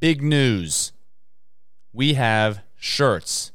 big news. We have shirts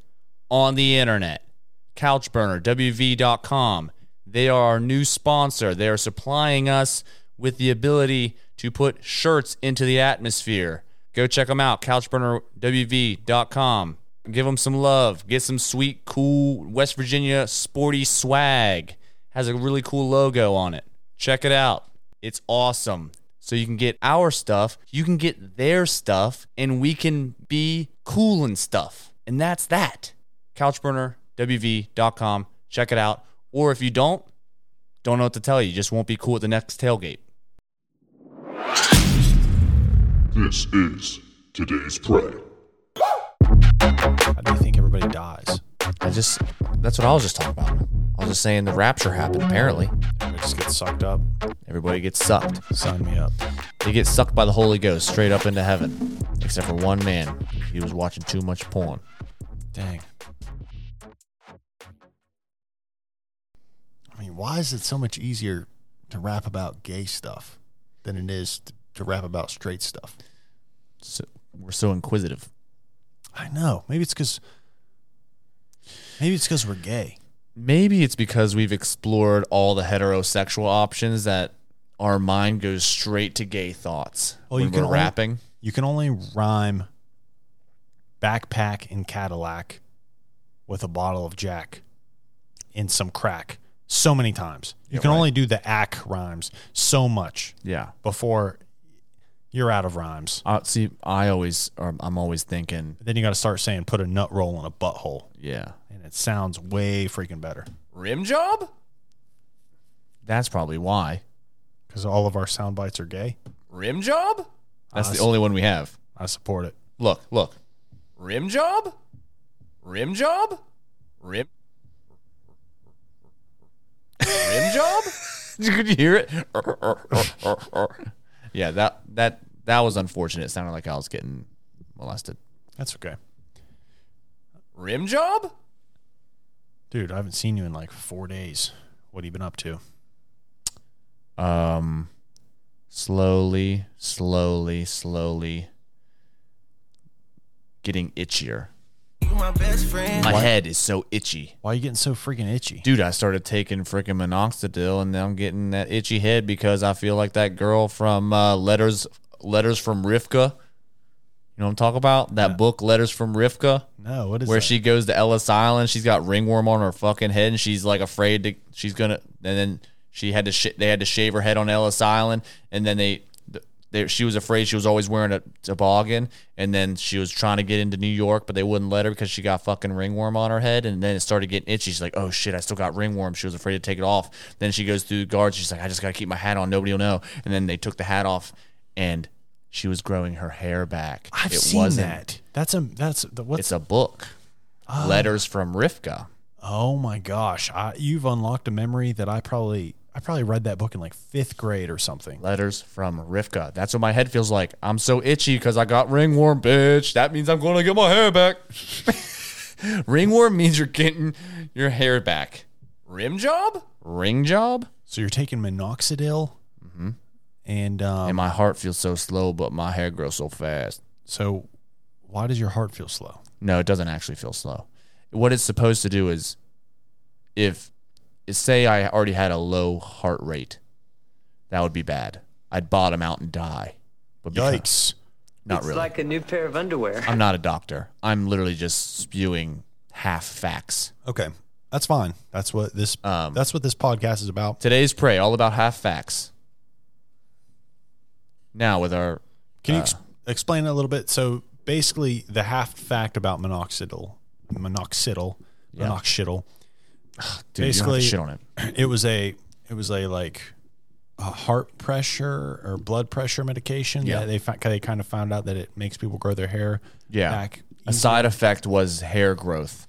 on the internet. CouchburnerWV.com. They are our new sponsor. They are supplying us with the ability to put shirts into the atmosphere. Go check them out, couchburnerwv.com. Give them some love. Get some sweet, cool West Virginia sporty swag. Has a really cool logo on it. Check it out. It's awesome. So you can get our stuff, you can get their stuff, and we can be cool and stuff. And that's that. Couchburnerwv.com. Check it out. Or if you don't, don't know what to tell you. You just won't be cool at the next tailgate. This is today's prey. How do you think everybody dies? I just, that's what I was just talking about. I was just saying the rapture happened, apparently. Everybody just gets sucked up. Everybody gets sucked. Sign me up. They get sucked by the Holy Ghost straight up into heaven. Except for one man. He was watching too much porn. Dang. I mean, why is it so much easier to rap about gay stuff than it is to, to rap about straight stuff? So, we're so inquisitive. I know. Maybe it's because. Maybe it's because we're gay. Maybe it's because we've explored all the heterosexual options that our mind goes straight to gay thoughts. Oh, when you can only- rapping. You can only rhyme backpack and Cadillac with a bottle of Jack in some crack so many times. You Yeah, can right. only do the ack rhymes so much Yeah. before you're out of rhymes. Uh, see, I always, or I'm always thinking, Then you got to start saying put a nut roll in a butthole, yeah, and it sounds way freaking better rim job. That's probably why because all of our sound bites are gay. rim job. That's the only one we have. I support it. Look, look, rim job, rim job, rim, rim job. Could you hear it? yeah, that that that was unfortunate. It sounded like I was getting molested. That's okay, Rim job. dude. I haven't seen you in like four days. What have you been up to? Um, slowly, slowly, slowly getting itchier. My best friend. My head is so itchy. Why are you getting so freaking itchy? Dude, I started taking freaking minoxidil and now I'm getting that itchy head because I feel like that girl from uh, Letters Letters from Rivka. You know what I'm talking about? That book, Letters from Rivka, No, what is where that? she goes to Ellis Island. She's got ringworm on her fucking head and she's like afraid to, she's gonna, and then she had to, sh- they had to shave her head on Ellis Island and then they, they, she was afraid she was always wearing a toboggan and then she was trying to get into New York but they wouldn't let her because she got fucking ringworm on her head and then it started getting itchy. She's like oh shit I still got ringworm. She was afraid to take it off. Then she goes through the guards. She's like I just gotta keep my hat on. Nobody will know. And then they took the hat off and she was growing her hair back. I've it seen wasn't that. That's a that's the what's it's a book. Oh. Letters from Rivka. Oh my gosh, I, you've unlocked a memory that I probably I probably read that book in like fifth grade or something. letters from Rivka. That's what my head feels like. I'm so itchy because I got ringworm bitch. That means I'm gonna get my hair back. Ringworm means you're getting your hair back. Rim job? Ring job? So you're taking minoxidil, and um, and my heart feels so slow but my hair grows so fast. So why does your heart feel slow? no it doesn't actually feel slow. What it's supposed to do is if say I already had a low heart rate that would be bad I'd bottom out and die but Yikes! not it's really like a new pair of underwear. I'm not a doctor. I'm literally just spewing half facts. Okay, that's fine. That's what this Um, that's what this podcast is about. Today's pray all about half facts. Now with our Can you uh, ex- explain a little bit? So basically, the half fact about minoxidil, minoxidil, Yeah. minoxidil. Dude, you don't have basically- shit on it. It was a it was a like a heart pressure or blood pressure medication. Yeah. that they fa- they kind of found out that it makes people grow their hair. Yeah. back. A side effect was hair growth,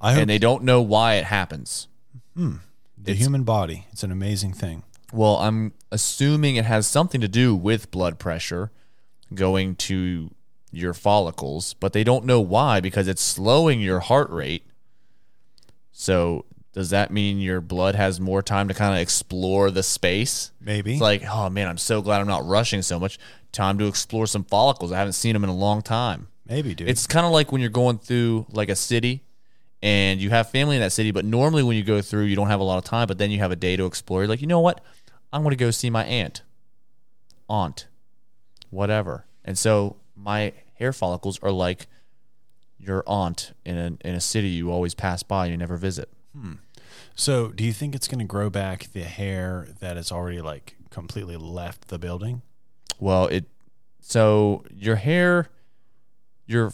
I hope and they don't know why it happens. Hmm. the it's- human body. It's an amazing thing. Well, I'm assuming it has something to do with blood pressure going to your follicles, but they don't know why because it's slowing your heart rate. So does that mean your blood has more time to kind of explore the space? Maybe. It's like, oh man, I'm so glad I'm not rushing so much. Time to explore some follicles. I haven't seen them in a long time. Maybe, dude. It's kind of like when you're going through like a city and you have family in that city, but normally when you go through, you don't have a lot of time, but then you have a day to explore. You're like, you know what? I'm going to go see my aunt, aunt, whatever. And so my hair follicles are like your aunt in a, in a city you always pass by, you never visit. So, do you think it's going to grow back the hair that has already like completely left the building? Well, it so your hair your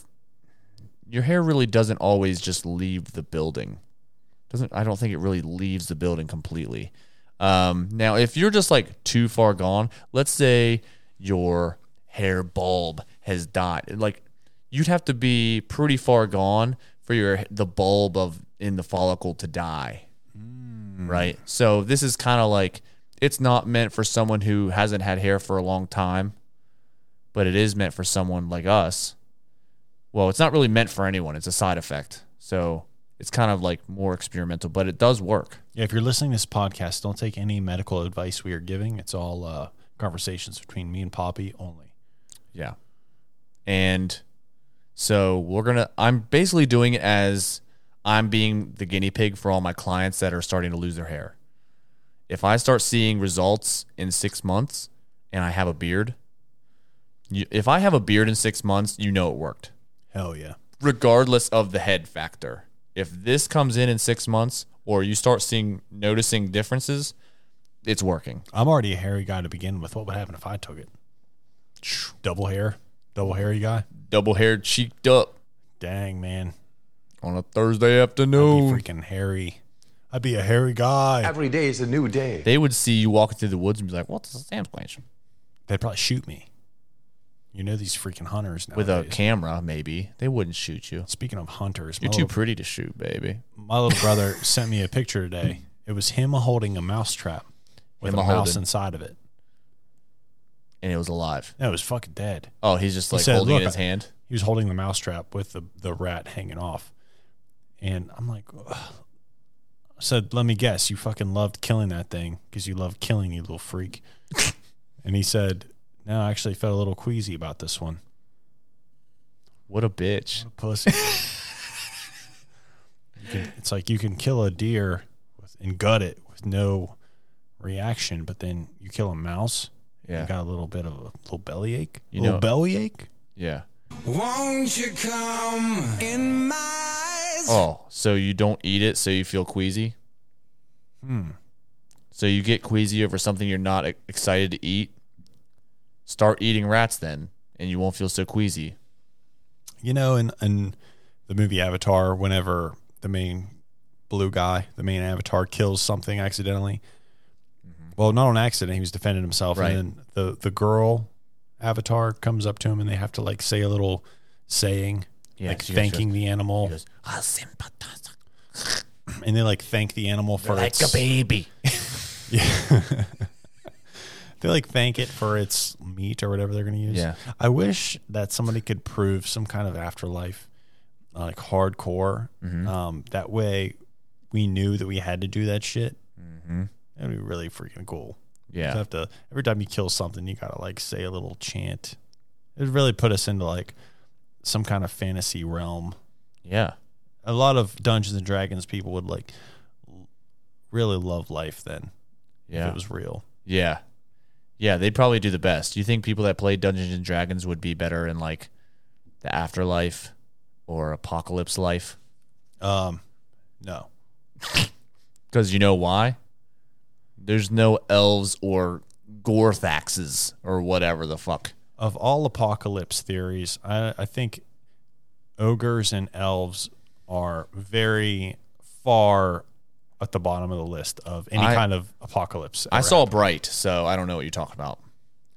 your hair really doesn't always just leave the building. Doesn't I don't think it really leaves the building completely. Um, now, if you're just like too far gone, let's say your hair bulb has died, like you'd have to be pretty far gone for your the bulb of in the follicle to die right? So this is kind of like it's not meant for someone who hasn't had hair for a long time, but it is meant for someone like us. Well, it's not really meant for anyone. It's a side effect. So it's kind of like more experimental, but it does work. Yeah, if you're listening to this podcast, don't take any medical advice we are giving. It's all uh, conversations between me and Poppy only. Yeah. And so we're going to, I'm basically doing it as I'm being the guinea pig for all my clients that are starting to lose their hair. If I start seeing results in six months and I have a beard, you, if I have a beard in six months, you know it worked, Hell yeah. regardless of the head factor. If this comes in in six months or you start seeing, noticing differences, it's working. I'm already a hairy guy to begin with. What would happen if I took it? Double hair? Double hairy guy? Double haired, cheeked up Dang, man. On a Thursday I'd be afternoon. freaking hairy. I'd be a hairy guy. Every day is a new day. they would see you walking through the woods and be like, "What's a Sasquatch?" They'd probably shoot me. You know these freaking hunters With a camera, maybe they wouldn't shoot you. Speaking of hunters, You're too little, pretty to shoot, baby. my little brother sent me a picture today. It was him holding a mouse trap with Him a mouse inside of it. And it was alive. No, it was fucking dead. Oh, he's just like said, holding it in his hand. He was holding the mouse trap with the, the rat hanging off. And I'm like, Ugh. I said, let me guess, you fucking loved killing that thing because you love killing, you little freak. and he said, no, I actually felt a little queasy about this one. What a bitch. Pussy. you can, it's like you can kill a deer with, and gut it with no reaction, but then you kill a mouse, Yeah. you got a little bit of a little belly ache. You little know- belly ache? Yeah. Won't you come in my Oh, so you don't eat it, so you feel queasy. Hmm. So you get queasy over something you're not excited to eat. Start eating rats then, and you won't feel so queasy. You know, in in the movie Avatar, whenever the main blue guy, the main Avatar, kills something accidentally, well, not on accident, he was defending himself, Mm-hmm. Right. and then the the girl Avatar comes up to him, and they have to like say a little saying, Yeah, like so you gotta thanking the animal, goes, "I sympathize and they like thank the animal for like its a baby. Yeah. they like thank it for its meat or whatever they're going to use. Yeah. I wish that somebody could prove some kind of afterlife, uh, like hardcore. Mm-hmm. Um, that way, we knew that we had to do that shit. Mm-hmm. That'd be really freaking cool. Yeah. You have to every time you kill something, you gotta like say a little chant. It would really put us into like some kind of fantasy realm. Yeah. A lot of Dungeons and Dragons people would like really love life then if Yeah. it was real. Yeah. Yeah, they'd probably do the best. Do you think people that play Dungeons and Dragons would be better in like the afterlife or apocalypse life? Um, no. Because you know why? There's no elves or Gorthaxes or whatever the fuck. Of all apocalypse theories, I, I think ogres and elves are very far at the bottom of the list of any I- kind of apocalypse. I ever saw happened. Bright, so I don't know what you're talking about.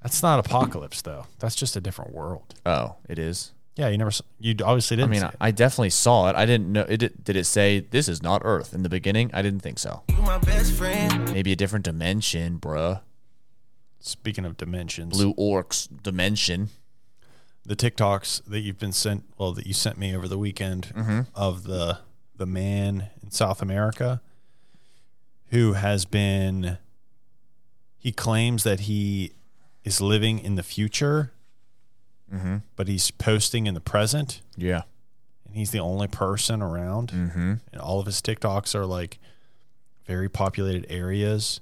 That's not apocalypse though. That's just a different world. Oh, it is. Yeah, you never. s- You obviously didn't. mean, see I, it. I definitely saw it. I didn't know. It did, did it say this is not Earth in the beginning? I didn't think so. You my best friend. Maybe a different dimension, bruh. Speaking of dimensions, Blue Orcs dimension. the TikToks that you've been sent, well, that you sent me over the weekend Mm-hmm. of the the man in South America who has been he claims that he is living in the future but he's posting in the present Yeah. and he's the only person around Mm-hmm. and all of his TikToks are like very populated areas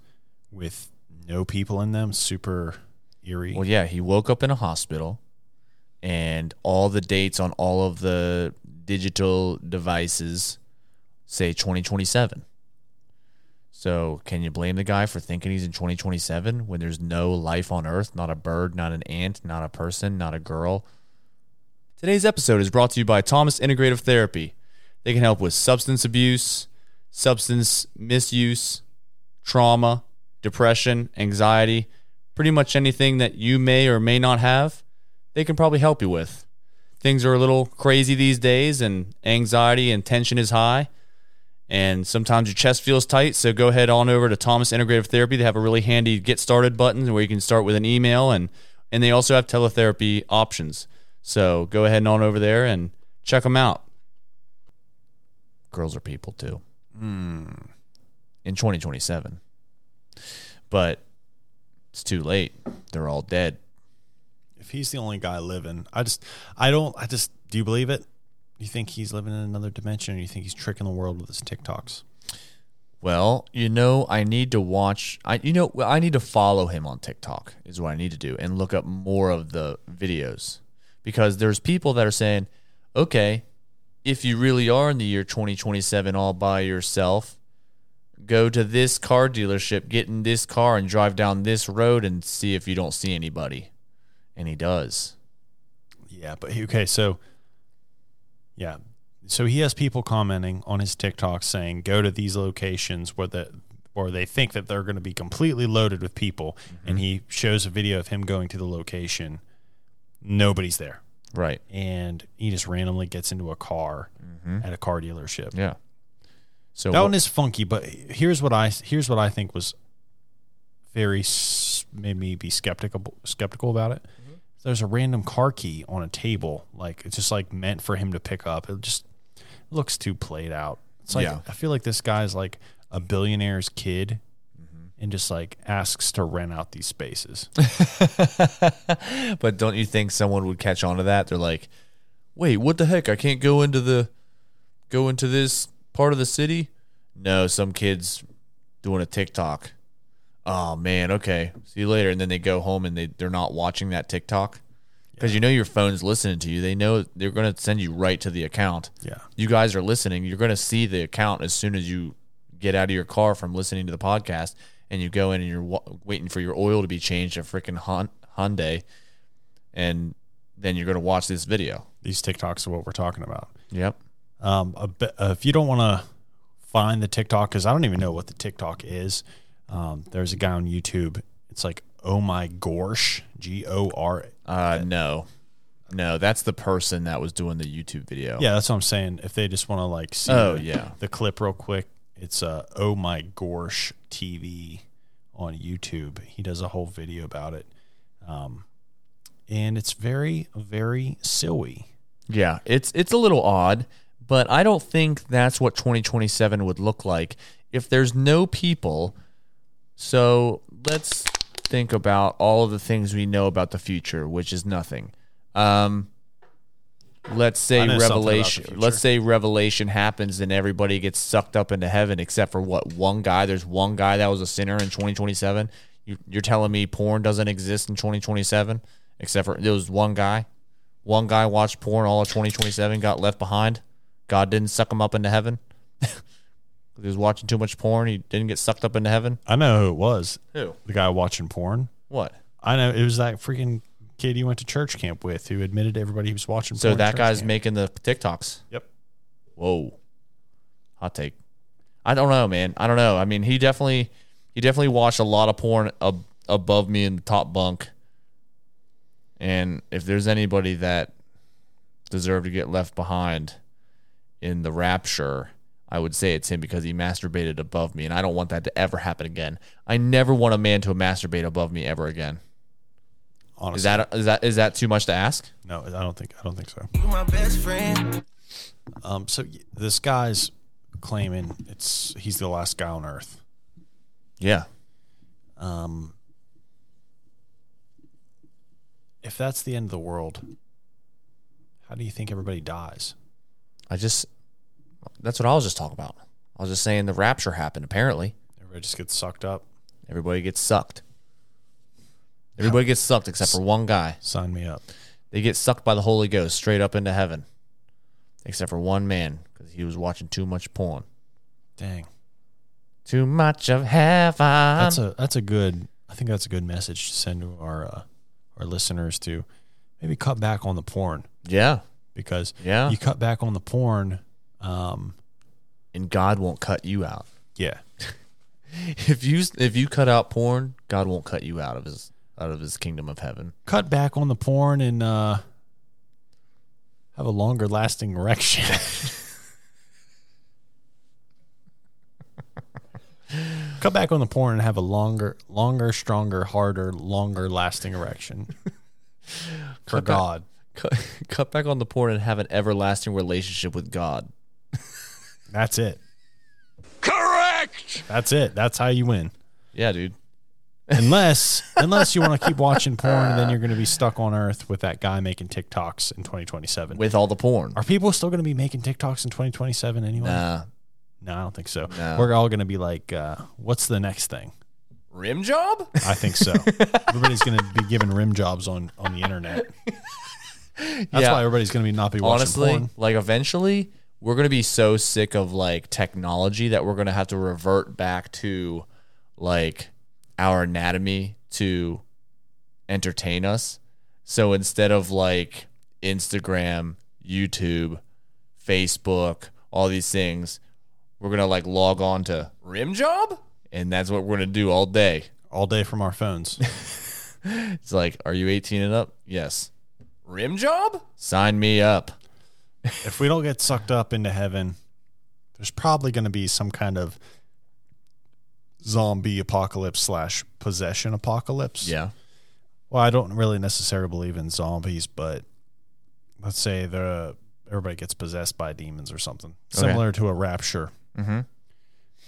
with no people in them super eerie Well, yeah, he woke up in a hospital, and all the dates on all of the digital devices say 2027. So, can you blame the guy for thinking he's in 2027 when there's no life on Earth? Not a bird, not an ant, not a person, not a girl. Today's episode is brought to you by Thomas Integrative Therapy. They can help with substance abuse, substance misuse, trauma, depression, anxiety, pretty much anything that you may or may not have, they can probably help you with. Things are a little crazy these days, and anxiety and tension is high. And sometimes your chest feels tight, so go ahead on over to Thomas Integrative Therapy. They have a really handy get started button where you can start with an email, and and they also have teletherapy options. So go ahead and on over there and check them out. Girls are people too. Hmm. In 2027 but it's too late. They're all dead. if he's the only guy living I just I don't I just do you believe it you think he's living in another dimension or you think he's tricking the world with his TikToks Well, you know, I need to watch. I you know, I need to follow him on TikTok is what I need to do and look up more of the videos because there's people that are saying, okay, if you really are in the year 2027 all by yourself, go to this car dealership, get in this car, and drive down this road and see if you don't see anybody. And he does. Yeah, but he, okay, so yeah, so he has people commenting on his TikTok saying go to these locations where the or they think that they're going to be completely loaded with people, and mm-hmm. he shows a video of him going to the location. Nobody's there, Right. and he just randomly gets into a car mm-hmm. at a car dealership. Yeah. So That what- one is funky, but here's what I here's what I think was very made me be skeptical skeptical about it. Mm-hmm. There's a random car key on a table, like it's just like meant for him to pick up. It just looks too played out. It's like Yeah. I feel like this guy's like a billionaire's kid, Mm-hmm. and just like asks to rent out these spaces. but don't you think someone would catch on to that? They're like, "Wait, what the heck? I can't go into the go into this part of the city?" No, some kids doing a TikTok. Oh man, okay. See you later. And then they go home and they they're not watching that TikTok because you know your phone's listening to you. They know they're going to send you right to the account. Yeah. You guys are listening. You're going to see the account as soon as you get out of your car from listening to the podcast, and you go in and you're wa- waiting for your oil to be changed at freaking Hon- Hyundai, and then you're going to watch this video. These TikToks are what we're talking about. Yep. Um, a bit, uh, if you don't want to find the TikTok, because I don't even know what the TikTok is. Um, there's a guy on YouTube. It's like oh my gorsh, G O R. Uh, no, no, that's the person that was doing the YouTube video. Yeah, that's what I'm saying. If they just want to like see, Oh, the, yeah. the clip real quick, it's uh oh my gorsh TV on YouTube. He does a whole video about it, um, and it's very very silly. Yeah, it's it's a little odd, but I don't think that's what 2027 would look like if there's no people. So let's think about all of the things we know about the future, which is nothing. Um, let's say I know something about the revelation. Let's say revelation happens and everybody gets sucked up into heaven, except for what one guy. There's one guy that was a sinner in 2027. You, you're telling me porn doesn't exist in 2027, except for there was one guy. One guy watched porn all of 2027, got left behind. God didn't suck him up into heaven. he was watching too much porn. He didn't get sucked up into heaven. I know who it was. Who? The guy watching porn. What? I know it was that freaking kid you went to church camp with who admitted to everybody he was watching. So porn at that church guy's camp. making the TikToks. Yep. Whoa. Hot take. I don't know, man. I don't know. I mean, he definitely he definitely watched a lot of porn ab- above me in the top bunk. And if there's anybody that deserved to get left behind in the rapture, I would say it's him because he masturbated above me, and I don't want that to ever happen again. I never want a man to masturbate above me ever again. Honestly, Is that is that is that too much to ask? no? I don't think. I don't think so. You my best friend. Um. So this guy's claiming it's he's the last guy on Earth. Yeah. Um, if that's the end of the world, how do you think everybody dies? I just that's what I was just talking about. I was just saying the rapture happened apparently. Everybody just gets sucked up. Everybody gets sucked. Everybody gets sucked except for one guy. Sign me up. They get sucked by the Holy Ghost straight up into heaven. Except for one man because he was watching too much porn. Dang. Too much of heaven. That's a that's a good. I think that's a good message to send to our uh, our listeners to maybe cut back on the porn yeah. Because Yeah. you cut back on the porn. Um, And God won't cut you out. yeah, If you if you cut out porn, God won't cut you out of his out of his kingdom of heaven. cut back on the porn and uh, have a longer lasting erection. cut back on the porn and have a longer, longer, stronger, harder, longer lasting erection. For Cut back- God, Cut, cut back on the porn and have an everlasting relationship with God. that's it. Correct. That's it. That's how you win. Yeah, dude. Unless, unless you want to keep watching porn, and then you're going to be stuck on Earth with that guy making TikToks in 2027. With all the porn. Are people still going to be making TikToks in 2027 anyway? Nah. No, I don't think so. No. We're all going to be like, uh, what's the next thing? Rim job? I think so. everybody's going to be giving rim jobs on on the internet. That's Yeah. why everybody's going to be not be watching Honestly, porn. like eventually we're gonna be so sick of like technology that we're gonna have to revert back to like our anatomy to entertain us. So instead of like Instagram, YouTube, Facebook, all these things, we're gonna like log on to Rim Job, and that's what we're gonna do all day. all day from our phones. It's like, are you 18 and up? Yes. Rim Job? Sign me up. if we don't get sucked up into heaven, there's probably going to be some kind of zombie apocalypse slash possession apocalypse. Yeah. Well, I don't really necessarily believe in zombies, but let's say the everybody gets possessed by demons or something Okay. similar to a rapture, Mm-hmm.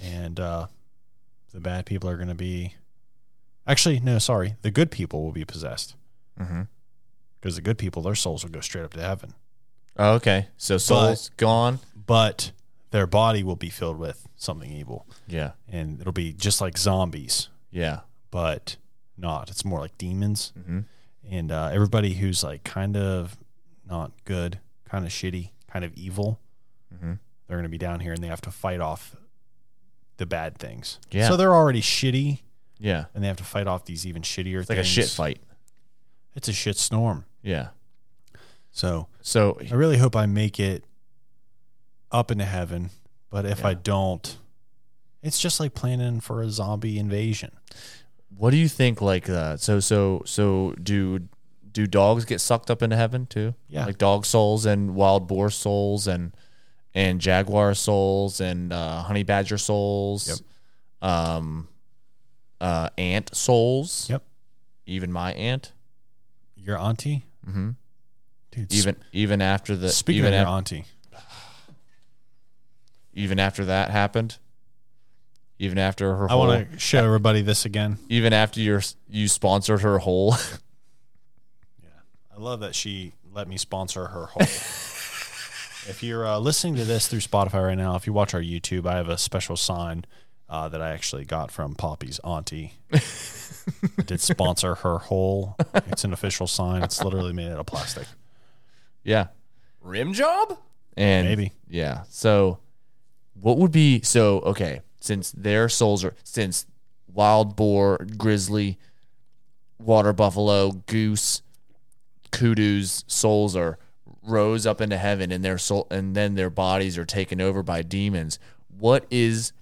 and uh, the bad people are going to be. Actually, no, sorry, the good people will be possessed Mm-hmm. Because the good people, their souls will go straight up to heaven, Oh, okay. So soul's gone. but their body will be filled with something evil, Yeah. and it'll be just like zombies, Yeah. but not. It's more like demons. Mm-hmm. and uh, everybody who's like kind of not good, kind of shitty, kind of evil, Mhm. they're going to be down here and they have to fight off the bad things. Yeah. So they're already shitty Yeah. and they have to fight off these even shittier It's like a shit fight. It's a shit storm. Yeah. So So I really hope I make it up into heaven. But if I don't, it's just like planning for a zombie invasion. what do you think like uh so so so do do dogs get sucked up into heaven too? Yeah. Like dog souls and wild boar souls and and jaguar souls and uh honey badger souls. Yep. Um uh ant souls. Yep. Even my aunt. Your auntie? Mm-hmm. Dude, Even even after the speaking even of your af- auntie, even after that happened. Even after her I want to show everybody this again. even after you you sponsored her whole yeah, I love that she let me sponsor her whole. if you're uh, listening to this through Spotify right now, if you watch our YouTube, I have a special sign uh, that I actually got from Poppy's auntie. Did sponsor her whole. It's an official sign. It's literally made out of plastic. Yeah. Rim job? And Maybe. Yeah. So what would be so okay, since their souls are since wild boar, grizzly, water buffalo, goose, kudu's souls are rose up into heaven and their soul and then their bodies are taken over by demons. What is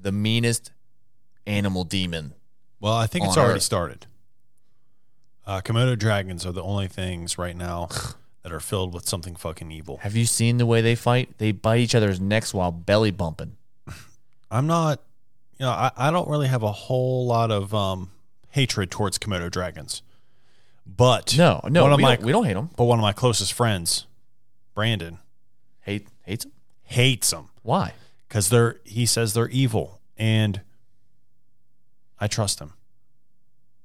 the meanest animal demon? Well, I think it's already Earth. started. Uh, Komodo dragons are the only things right now that are filled with something fucking evil. Have you seen the way they fight? They bite each other's necks while belly bumping. I'm not, you know, I, I don't really have a whole lot of um, hatred towards Komodo dragons. But No, no, one of we, my don't, we don't hate them. but one of my closest friends, Brandon, Hate hates them. hates them Why? Because they're he says they're evil and I trust him.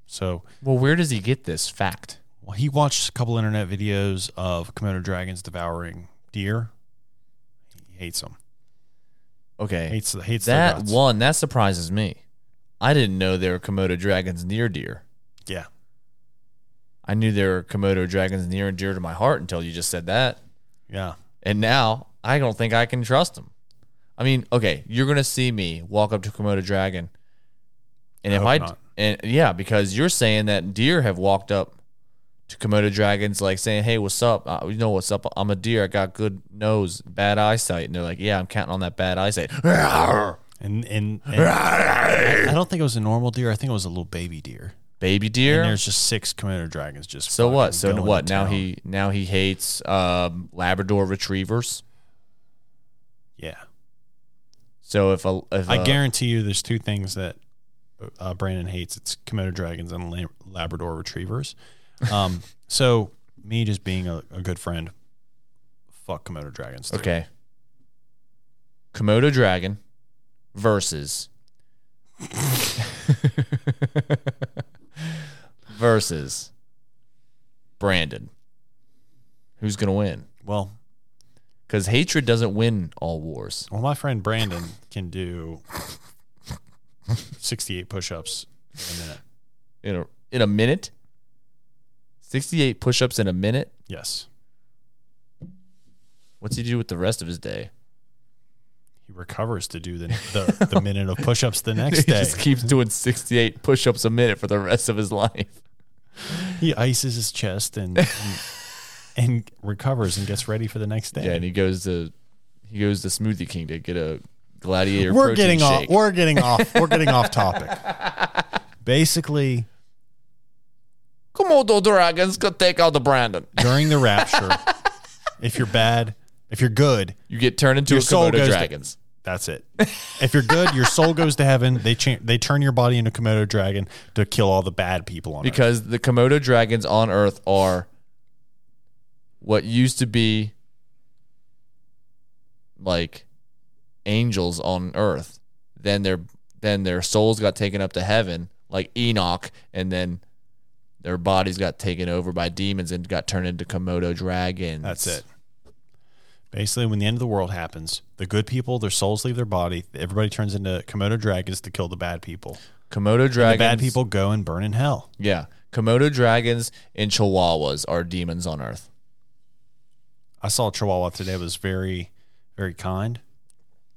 So Well, where does he get this fact? well, he watched a couple internet videos of Komodo dragons devouring deer. He hates them. Okay. Hates hates that one, that surprises me. I didn't know there were Komodo dragons near deer. Yeah. I knew there were Komodo dragons near and dear to my heart until you just said that. Yeah. And now I don't think I can trust them. I mean, okay, you're gonna see me walk up to Komodo dragon, and I if I not. and yeah, because you're saying that deer have walked up to Komodo dragons, like saying, "Hey, what's up? Uh, you know what's up? I'm a deer. I got good nose, bad eyesight." And they're like, "Yeah, I'm counting on that bad eyesight." And and, and I, I don't think it was a normal deer. I think it was a little baby deer. Baby deer. And there's just six Komodo dragons just So what? So what? Now he now he hates um, Labrador retrievers. Yeah. So if a if I a- guarantee you there's two things that uh, Brandon hates. It's Komodo dragons and La- Labrador retrievers. Um, so me just being a, a good friend, fuck Komodo dragons. too. Okay. Komodo dragon versus versus Brandon. Who's gonna win? Well, Because hatred doesn't win all wars. well, my friend Brandon can do 68 push-ups in a minute. In a in a minute, sixty-eight push-ups in a minute. Yes. What's he do with the rest of his day? He recovers to do the the, the minute of push-ups the next day. he just keeps doing sixty-eight push-ups a minute for the rest of his life. He ices his chest and, and and recovers and gets ready for the next day. Yeah, and he goes to he goes to Smoothie King to get a gladiator. we're getting shake. off. We're getting off. We're getting off topic. Basically, Komodo dragons could take out the Brandon. during the rapture, if you're bad, if you're good, You get turned into a Komodo goes to- dragons. that's it. If you're good, your soul goes to heaven. They cha- they turn your body into Komodo dragon to kill all the bad people on Earth. because the Komodo dragons on Earth are what used to be like angels on Earth. Then their then their souls got taken up to heaven, like Enoch, and then their bodies got taken over by demons and got turned into Komodo dragons. That's it. Basically, when the end of the world happens, the good people, their souls leave their body. Everybody turns into Komodo dragons to kill the bad people. Komodo dragons. The bad people go and burn in hell. Yeah. Komodo dragons and chihuahuas are demons on Earth. I saw a Chihuahua today was very, very kind.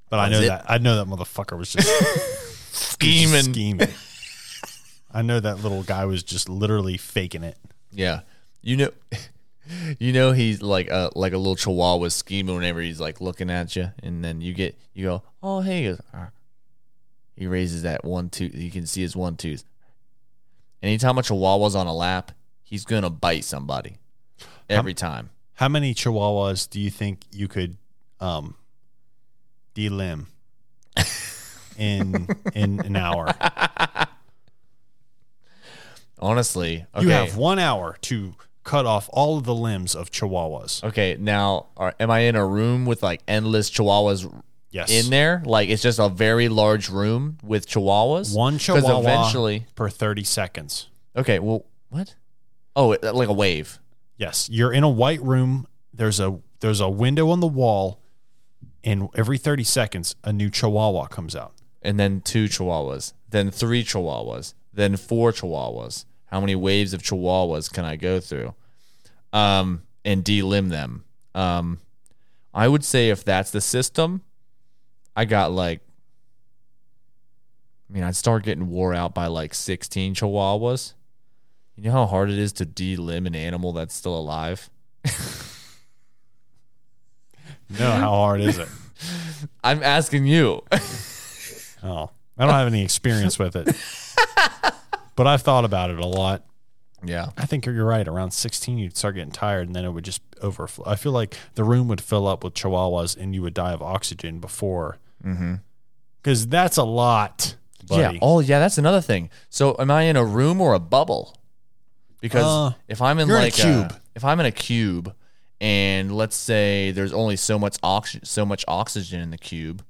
But I know it? that I know that motherfucker was just Scheming. scheming. I know that little guy was just literally faking it. Yeah, you know, you know he's like a like a little chihuahua scheming whenever he's like looking at you, and then you get you go, oh hey, He goes, "Ah." he raises that one tooth. You can see his one tooth. Anytime a chihuahua's on a lap, he's gonna bite somebody. Every time. How many Chihuahuas do you think you could um delimb in in an hour? Honestly, okay. You have one hour to cut off all of the limbs of Chihuahuas. okay, now are, am I in a room with like endless chihuahuas Yes. in there? Like it's just a very large room with chihuahuas. One Chihuahua eventually. per 30 seconds. Okay, well, what? Oh, it- like a wave. Yes, you're in a white room. There's a there's a window on the wall, and every 30 seconds a new Chihuahua comes out. and then two chihuahuas, then three chihuahuas, then four chihuahuas. How many waves of chihuahuas can I go through? Um, and delimb them. Um, I would say if that's the system, I got like, I mean, I'd start getting wore out by like 16 chihuahuas. You know how hard it is to delimb an animal that's still alive? No, how hard is it? I'm asking you. Oh, I don't have any experience with it, but I've thought about it a lot. yeah. I think you're right. Around 16, you'd start getting tired, and then it would just overflow. I feel like the room would fill up with chihuahuas, and you would die of oxygen before. Mm-hmm. Because that's a lot. Buddy. Yeah. Oh, yeah. That's another thing. So, am I in a room or a bubble? Because Uh, if I'm in you're in a like cube. if I'm in a cube, and let's say there's only so much oxygen, so much oxygen in the cube,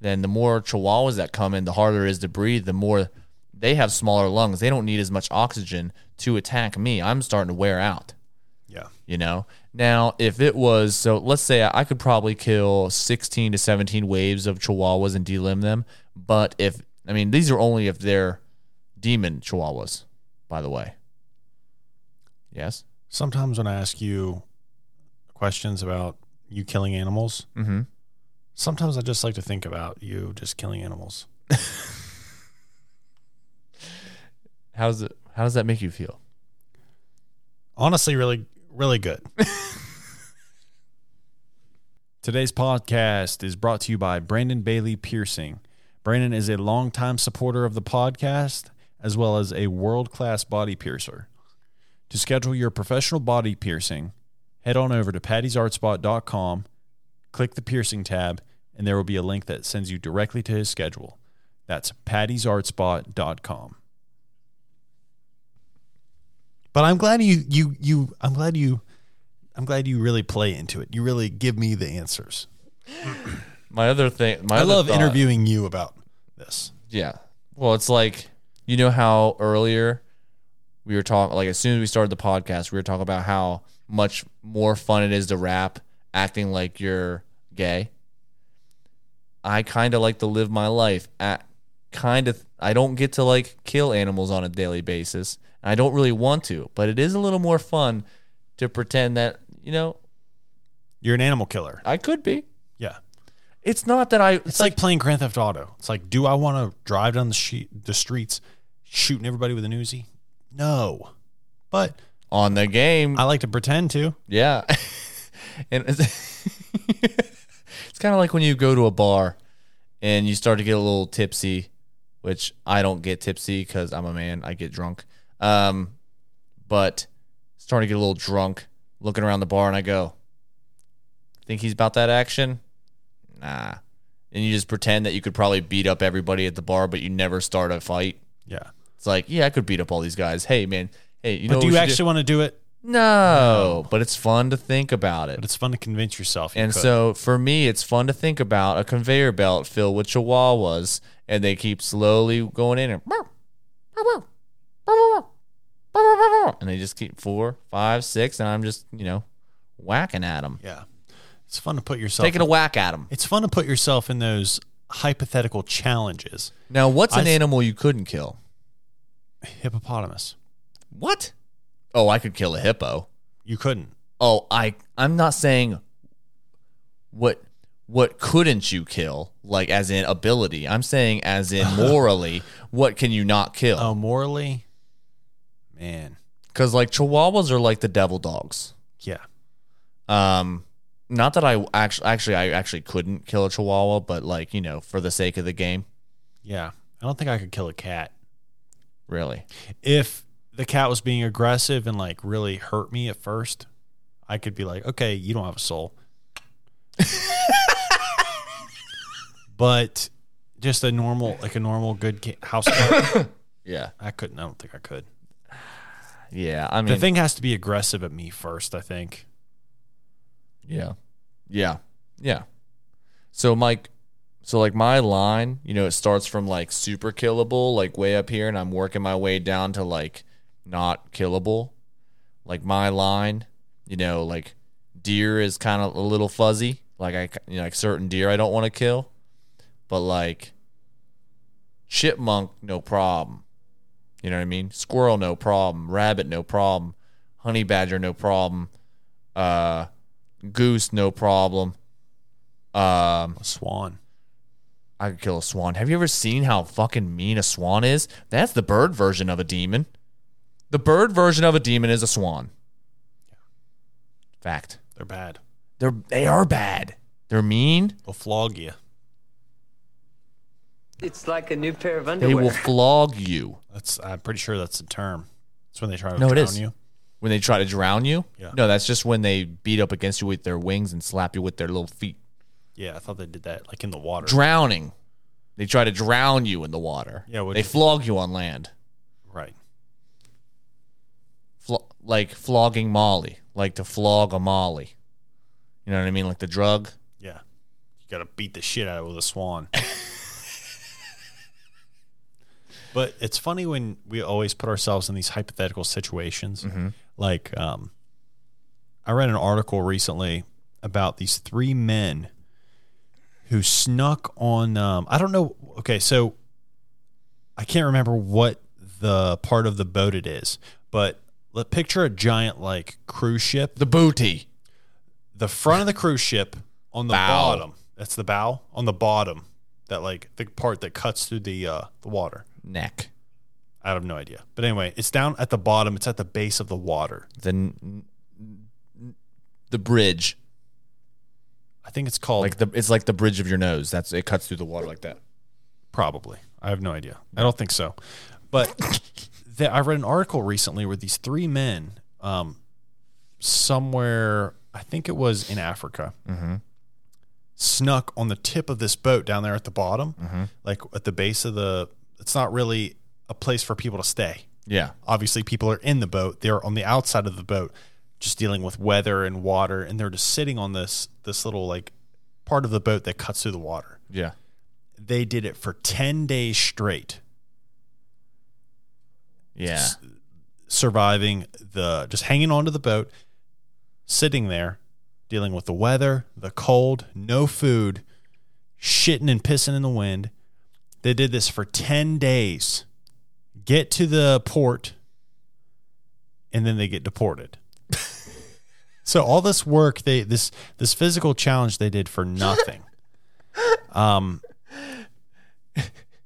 then the more chihuahuas that come in, the harder it is to breathe. The more they have smaller lungs. They don't need as much oxygen to attack me. I'm starting to wear out. Yeah. You know. Now, if it was so, let's say I I could probably kill 16 to 17 waves of chihuahuas and delimb them. But if I mean, these are only if they're demon chihuahuas. By the way. Yes. Sometimes when I ask you questions about you killing animals, Mm-hmm. sometimes I just like to think about you just killing animals. How's it? How does that make you feel? Honestly, really, really good. Today's podcast is brought to you by Brandon Bailey Piercing. Brandon is a longtime supporter of the podcast as well as a world class body piercer. To schedule your professional body piercing, head on over to patty'sartspot.com, click the piercing tab, and there will be a link that sends you directly to his schedule. That's patty'sartspot.com. But I'm glad you you you I'm glad you I'm glad you really play into it. You really give me the answers. My other thing, my I other love thought- interviewing you about this. Yeah. Well, it's like you know how earlier we were talking like as soon as we started the podcast, we were talking about how much more fun it is to rap acting like you're gay. I kind of like to live my life at kind of I don't get to like kill animals on a daily basis. I don't really want to, but it is a little more fun to pretend that, you know, You're an animal killer. I could be. Yeah. It's not that I It's like playing Grand Theft Auto. It's like, do I want to drive down the sheet, the streets shooting everybody with an Uzi? No. But on the game I like to pretend to. Yeah. and it's, it's kind of like when you go to a bar and you start to get a little tipsy, which I don't get tipsy because I'm a man. I get drunk. Um, but starting to get a little drunk, looking around the bar, and I go, think he's about that action? Nah. And you just pretend that you could probably beat up everybody at the bar, but you never start a fight. Yeah. It's like, yeah, I could beat up all these guys. Hey, man. Hey, you know But do you actually want to do it? No, but it's fun to think about it. But it's fun to convince yourself. You And could. so for me, it's fun to think about a conveyor belt filled with chihuahuas, and they keep slowly going in and and they just keep four, five, six, and I'm just you know whacking at them, yeah, it's fun to put yourself. taking a whack at them. it's fun to put yourself in those hypothetical challenges. Now, what's an I- animal you couldn't kill? Hippopotamus. What? Oh, I could kill a hippo. You couldn't. Oh, I I'm not saying what what couldn't you kill like as in ability. I'm saying as in morally, what can you not kill? Oh, morally, man. Because like Chihuahuas are like the devil dogs. Yeah. Um, not that I actually actually I actually couldn't kill a Chihuahua, but like you know for the sake of the game, Yeah. I don't think I could kill a cat. Really. If the cat was being aggressive and like really hurt me at first, I could be like, okay, you don't have a soul. but just a normal, like a normal good ca- house cat, Yeah, I couldn't. I don't think I could. yeah. I mean, The thing has to be aggressive at me first, I think. Yeah. Yeah. Yeah. So Mike so like my line, you know, it starts from like super killable, like way up here, and I'm working my way down to like not killable. Like my line, you know, like deer is kind of a little fuzzy. Like I you know, like certain deer I don't want to kill. But like chipmunk, no problem. You know what I mean? Squirrel, no problem. Rabbit, no problem. Honey badger, no problem. Uh goose, no problem. Um, A swan. I could kill a swan. Have you ever seen how fucking mean a swan is? That's the bird version of a demon. The bird version of a demon is a swan. Fact. They're bad. They're they are bad. They're mean. They'll flog you. It's like a new pair of underwear. They will flog you That's. I'm pretty sure that's the term. It's when they try to No, drown is. you. when they try to drown you. Yeah. No, that's just when they beat up against you with their wings and slap you with their little feet. Yeah, I thought they did that like in the water. Drowning. They try to drown you in the water. Yeah, They flog you on land. right. Flo- like flogging Molly, like to flog a Molly. You know what I mean? Like the drug. Yeah. You got to beat the shit out of it with a swan. But it's funny when we always put ourselves in these hypothetical situations. Like, um, I read an article recently about these three men who snuck on. Um, I don't know. Okay, so I can't remember what the part of the boat it is, but let picture a giant like cruise ship. The booty. The front of the cruise ship on the Bow. bottom. That's the bow on the bottom. That like the part that cuts through the uh, the water. Neck. I have no idea. But anyway, it's down at the bottom. It's at the base of the water. The n- the bridge. I think it's called Like the it's like the bridge of your nose. That's it cuts through the water like that. probably. I have no idea. I don't think so. But the, I read an article recently where these three men, um, somewhere I think it was in Africa, mm-hmm. snuck on the tip of this boat down there at the bottom, like at the base of the. It's not really a place for people to stay. Yeah. obviously people are in the boat they're on the outside of the boat just dealing with weather and water and they're just sitting on this this little like part of the boat that cuts through the water. Yeah. they did it for 10 days straight. Yeah. surviving the just hanging onto the boat sitting there dealing with the weather the cold no food shitting and pissing in the wind. They did this for 10 days. Get to the port and then they get deported so all this work they this this physical challenge they did for nothing um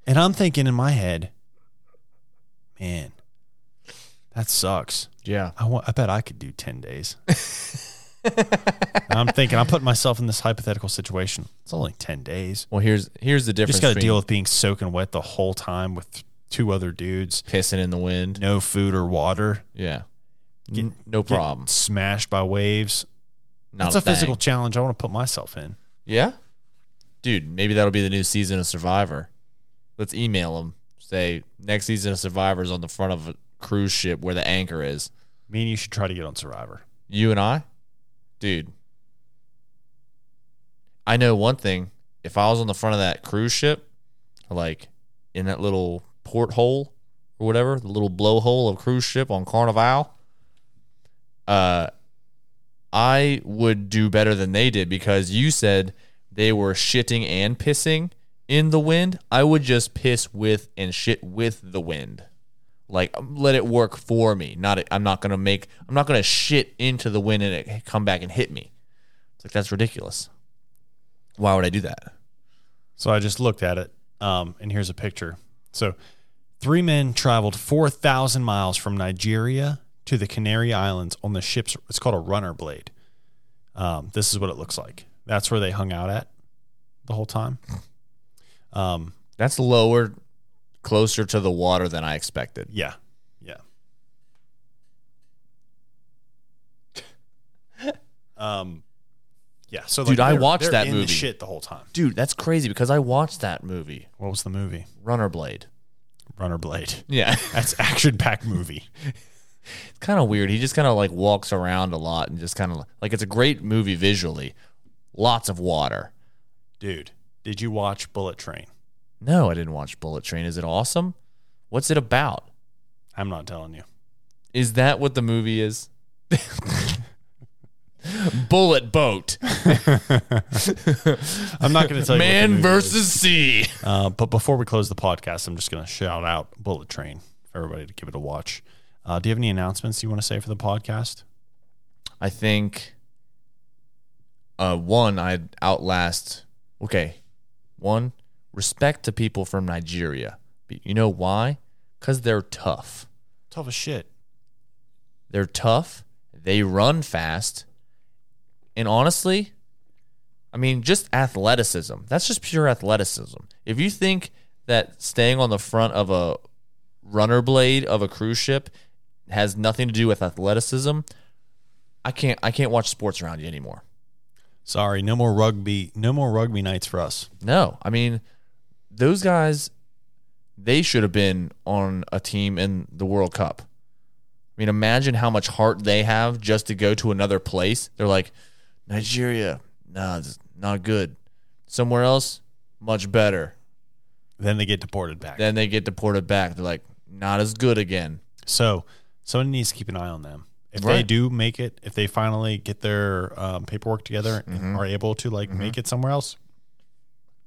and i'm thinking in my head man that sucks Yeah. I want, I bet I could do 10 days. I'm thinking, I'm putting myself in this hypothetical situation. It's only 10 days. Well, here's here's the difference. just got to deal with being soaking wet the whole time with two other dudes, pissing in the wind. no food or water, Yeah. N- no problem. getting smashed by waves. Not That's a thing. physical challenge I want to put myself in. Yeah. Dude, maybe that'll be the new season of Survivor. Let's email them. Say next season of Survivor is on the front of a cruise ship where the anchor is. Me and you should try to get on Survivor. You and I, dude. I know one thing. If I was on the front of that cruise ship, like in that little porthole or whatever, the little blowhole of cruise ship on Carnival, uh, I would do better than they did because you said they were shitting and pissing in the wind. I would just piss with and shit with the wind. Like let it work for me. Not i'm not gonna make i'm not gonna shit into the wind and it come back and hit me. It's like that's ridiculous. Why would i do that? So I just looked at it, um, and here's a picture. So, three men traveled 4,000 miles from Nigeria to the Canary Islands on the ship's, it's called a runner blade. Um, this is what it looks like. That's where they hung out at the whole time. Um, that's lower closer to the water than i expected yeah. Yeah. um, yeah. So, Dude, I they're- watched they're that in the movie. shit the whole time. dude that's crazy because i watched that movie What was the movie? runner blade Runner Blade. yeah That's action packed movie. it's kind of weird he just kind of like walks around a lot and just kind of like it's a great movie visually lots of water Dude, did you watch Bullet Train? no i didn't watch bullet train is it awesome what's it about I'm not telling you. Is that what the movie is? Bullet boat. I'm not going to tell you. Man versus sea. Uh, but before we close the podcast, I'm just going to shout out Bullet Train for everybody to give it a watch. Uh, do you have any announcements you want to say for the podcast? I think uh one I'd outlast okay. One, respect to people from Nigeria. You know why? Cuz they're tough. Tough as shit. They're tough. They run fast. And honestly, I mean, just athleticism. That's just pure athleticism. If you think that staying on the front of a runner blade of a cruise ship has nothing to do with athleticism, I can't I can't watch sports around you anymore. Sorry, no more rugby. No more rugby nights for us. No. I mean, those guys they should have been on a team in the World Cup. I mean, imagine how much heart they have just to go to another place. They're like, Nigeria, nah, not good. Somewhere else, much better. Then they get deported back. Then they get deported back. They're like, not as good again. So someone needs to keep an eye on them. If they do make it, if they finally get their um, paperwork together Mm-hmm. and are able to like make it somewhere else,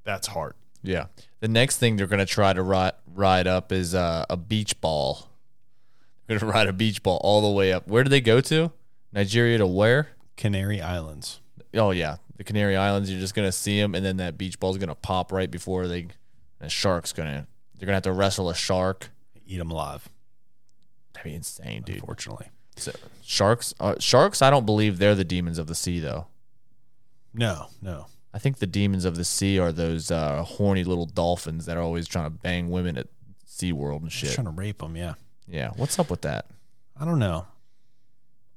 that's hard. Yeah. The next thing they're gonna try to ride ride up is uh, a beach ball. They're gonna ride a beach ball all the way up. Where do they go to? Nigeria to where? Canary Islands. Oh yeah, the Canary Islands. You're just gonna see them, and then that beach ball's gonna pop right before they. And a shark's gonna. They're gonna have to wrestle a shark. Eat them alive, That'd be insane, dude. unfortunately. So, sharks. Uh, sharks. I don't believe they're the demons of the sea, though. No, no. I think the demons of the sea are those uh, horny little dolphins that are always trying to bang women at SeaWorld and Just shit. trying to rape them. Yeah. Yeah. What's up with that? I don't know.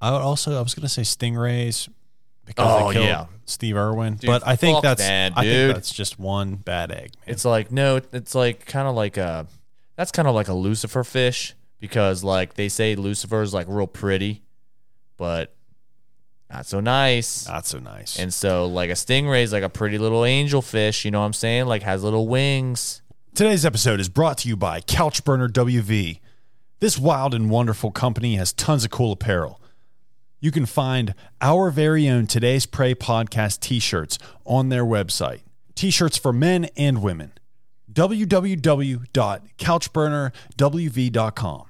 I would also I was gonna say stingrays because Oh, they killed yeah. Steve Irwin, Dude, but I think that's that, I think that's just one bad egg. Man. It's like no, it's like kind of like a that's kind of like a Lucifer fish because like they say Lucifer is like real pretty, but not so nice. not so nice. And so like a stingray is like a pretty little angel fish, you know what I'm saying? Like has little wings. Today's episode is brought to you by Couchburner WV. This wild and wonderful company has tons of cool apparel. You can find our very own Today's Prey podcast t shirts on their website. T shirts for men and women. www.couchburnerwv.com.